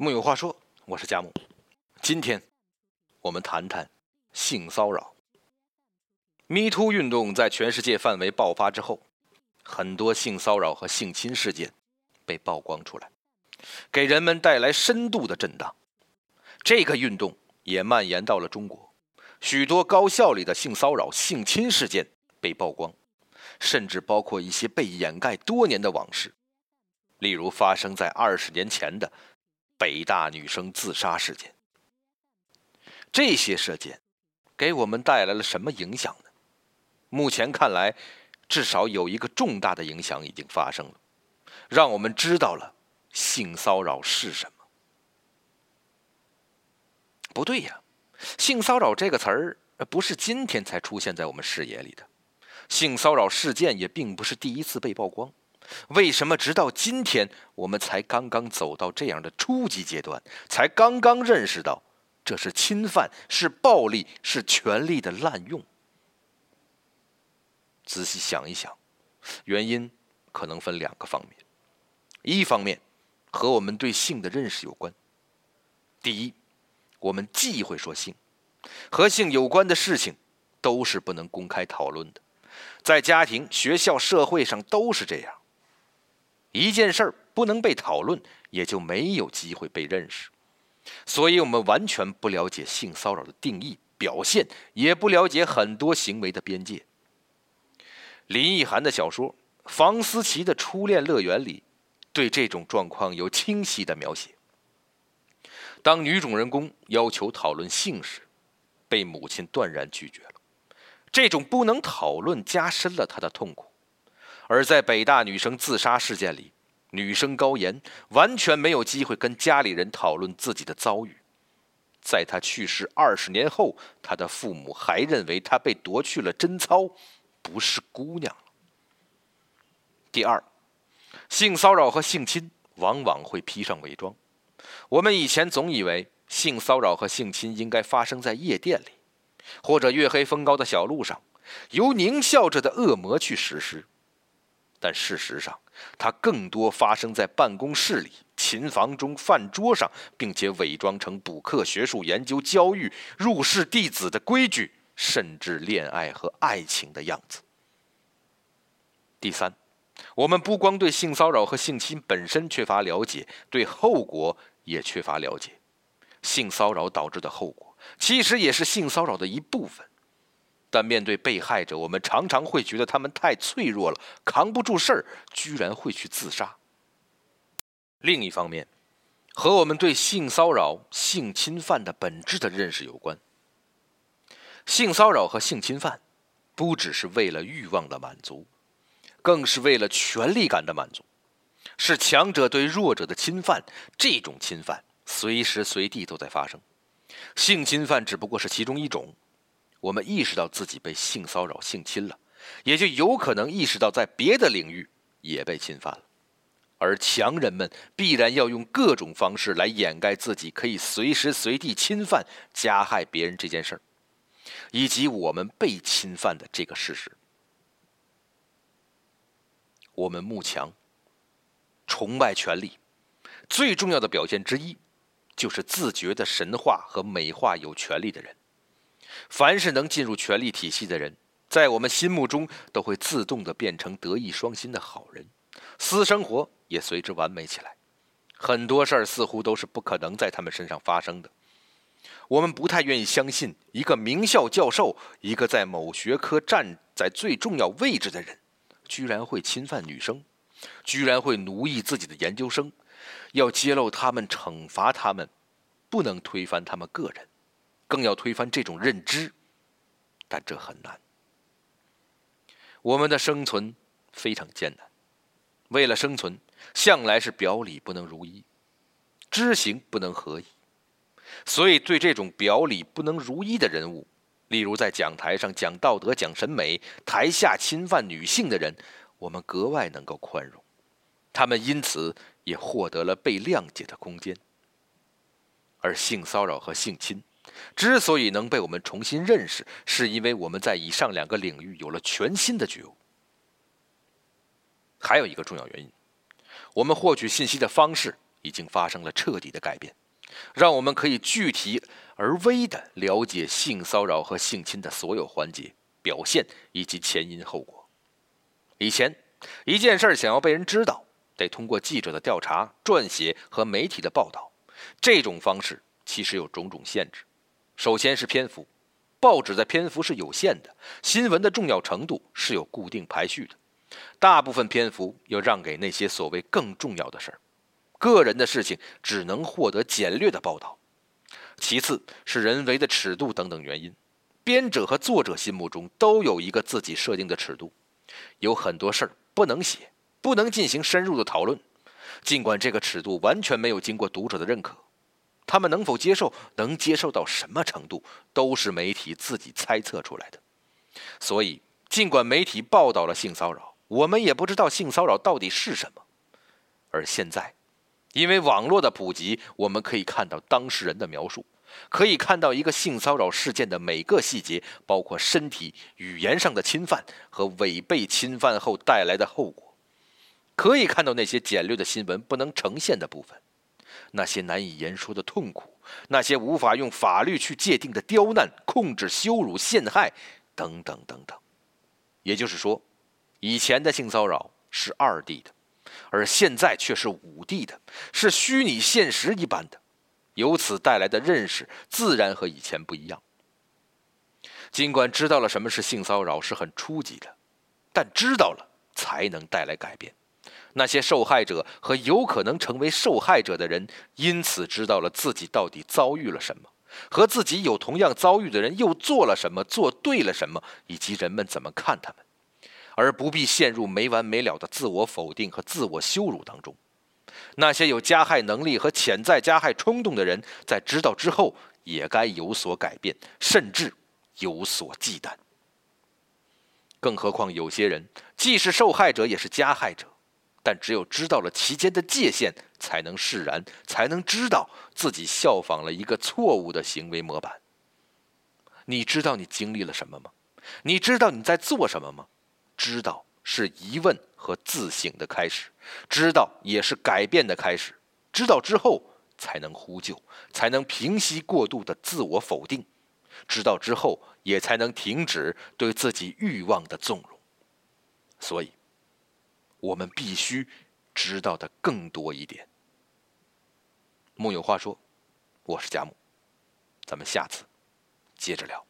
木有话说，我是佳木。今天我们谈谈性骚扰。Me Too 运动在全世界范围爆发之后，很多性骚扰和性侵事件被曝光出来，给人们带来深度的震荡。这个运动也蔓延到了中国，许多高校里的性骚扰、性侵事件被曝光，甚至包括一些被掩盖多年的往事，例如发生在二十年前的。北大女生自杀事件，这些事件给我们带来了什么影响呢？目前看来，至少有一个重大的影响已经发生了，让我们知道了性骚扰是什么。不对呀，性骚扰这个词儿不是今天才出现在我们视野里的，性骚扰事件也并不是第一次被曝光。为什么直到今天，我们才刚刚走到这样的初级阶段，才刚刚认识到这是侵犯、是暴力、是权力的滥用？仔细想一想，原因可能分两个方面。一方面和我们对性的认识有关。第一，我们忌讳说性，和性有关的事情都是不能公开讨论的，在家庭、学校、社会上都是这样。一件事儿不能被讨论，也就没有机会被认识。所以，我们完全不了解性骚扰的定义、表现，也不了解很多行为的边界。林奕涵的小说《房思琪的初恋乐园》里，对这种状况有清晰的描写。当女主人公要求讨论性时，被母亲断然拒绝了。这种不能讨论，加深了她的痛苦。而在北大女生自杀事件里，女生高岩完全没有机会跟家里人讨论自己的遭遇。在她去世二十年后，她的父母还认为她被夺去了贞操，不是姑娘第二，性骚扰和性侵往往会披上伪装。我们以前总以为性骚扰和性侵应该发生在夜店里，或者月黑风高的小路上，由狞笑着的恶魔去实施。但事实上，它更多发生在办公室里、琴房中、饭桌上，并且伪装成补课、学术研究、教育、入室弟子的规矩，甚至恋爱和爱情的样子。第三，我们不光对性骚扰和性侵本身缺乏了解，对后果也缺乏了解。性骚扰导致的后果，其实也是性骚扰的一部分。但面对被害者，我们常常会觉得他们太脆弱了，扛不住事儿，居然会去自杀。另一方面，和我们对性骚扰、性侵犯的本质的认识有关。性骚扰和性侵犯，不只是为了欲望的满足，更是为了权力感的满足，是强者对弱者的侵犯。这种侵犯随时随地都在发生，性侵犯只不过是其中一种。我们意识到自己被性骚扰、性侵了，也就有可能意识到在别的领域也被侵犯了。而强人们必然要用各种方式来掩盖自己可以随时随地侵犯、加害别人这件事儿，以及我们被侵犯的这个事实。我们慕强、崇拜权力，最重要的表现之一，就是自觉的神化和美化有权利的人。凡是能进入权力体系的人，在我们心目中都会自动的变成德艺双馨的好人，私生活也随之完美起来。很多事儿似乎都是不可能在他们身上发生的。我们不太愿意相信，一个名校教授，一个在某学科站在最重要位置的人，居然会侵犯女生，居然会奴役自己的研究生。要揭露他们，惩罚他们，不能推翻他们个人。更要推翻这种认知，但这很难。我们的生存非常艰难，为了生存，向来是表里不能如一，知行不能合一。所以，对这种表里不能如一的人物，例如在讲台上讲道德、讲审美，台下侵犯女性的人，我们格外能够宽容，他们因此也获得了被谅解的空间。而性骚扰和性侵。之所以能被我们重新认识，是因为我们在以上两个领域有了全新的觉悟。还有一个重要原因，我们获取信息的方式已经发生了彻底的改变，让我们可以具体而微的了解性骚扰和性侵的所有环节、表现以及前因后果。以前，一件事儿想要被人知道，得通过记者的调查、撰写和媒体的报道，这种方式其实有种种限制。首先是篇幅，报纸的篇幅是有限的，新闻的重要程度是有固定排序的，大部分篇幅要让给那些所谓更重要的事儿，个人的事情只能获得简略的报道。其次是人为的尺度等等原因，编者和作者心目中都有一个自己设定的尺度，有很多事儿不能写，不能进行深入的讨论，尽管这个尺度完全没有经过读者的认可。他们能否接受，能接受到什么程度，都是媒体自己猜测出来的。所以，尽管媒体报道了性骚扰，我们也不知道性骚扰到底是什么。而现在，因为网络的普及，我们可以看到当事人的描述，可以看到一个性骚扰事件的每个细节，包括身体、语言上的侵犯和违背侵犯后带来的后果，可以看到那些简略的新闻不能呈现的部分。那些难以言说的痛苦，那些无法用法律去界定的刁难、控制、羞辱、陷害，等等等等。也就是说，以前的性骚扰是二 D 的，而现在却是五 D 的，是虚拟现实一般的。由此带来的认识，自然和以前不一样。尽管知道了什么是性骚扰是很初级的，但知道了才能带来改变。那些受害者和有可能成为受害者的人，因此知道了自己到底遭遇了什么，和自己有同样遭遇的人又做了什么，做对了什么，以及人们怎么看他们，而不必陷入没完没了的自我否定和自我羞辱当中。那些有加害能力和潜在加害冲动的人，在知道之后也该有所改变，甚至有所忌惮。更何况，有些人既是受害者，也是加害者。但只有知道了其间的界限，才能释然，才能知道自己效仿了一个错误的行为模板。你知道你经历了什么吗？你知道你在做什么吗？知道是疑问和自省的开始，知道也是改变的开始。知道之后，才能呼救，才能平息过度的自我否定。知道之后，也才能停止对自己欲望的纵容。所以。我们必须知道的更多一点。木有话说，我是贾木，咱们下次接着聊。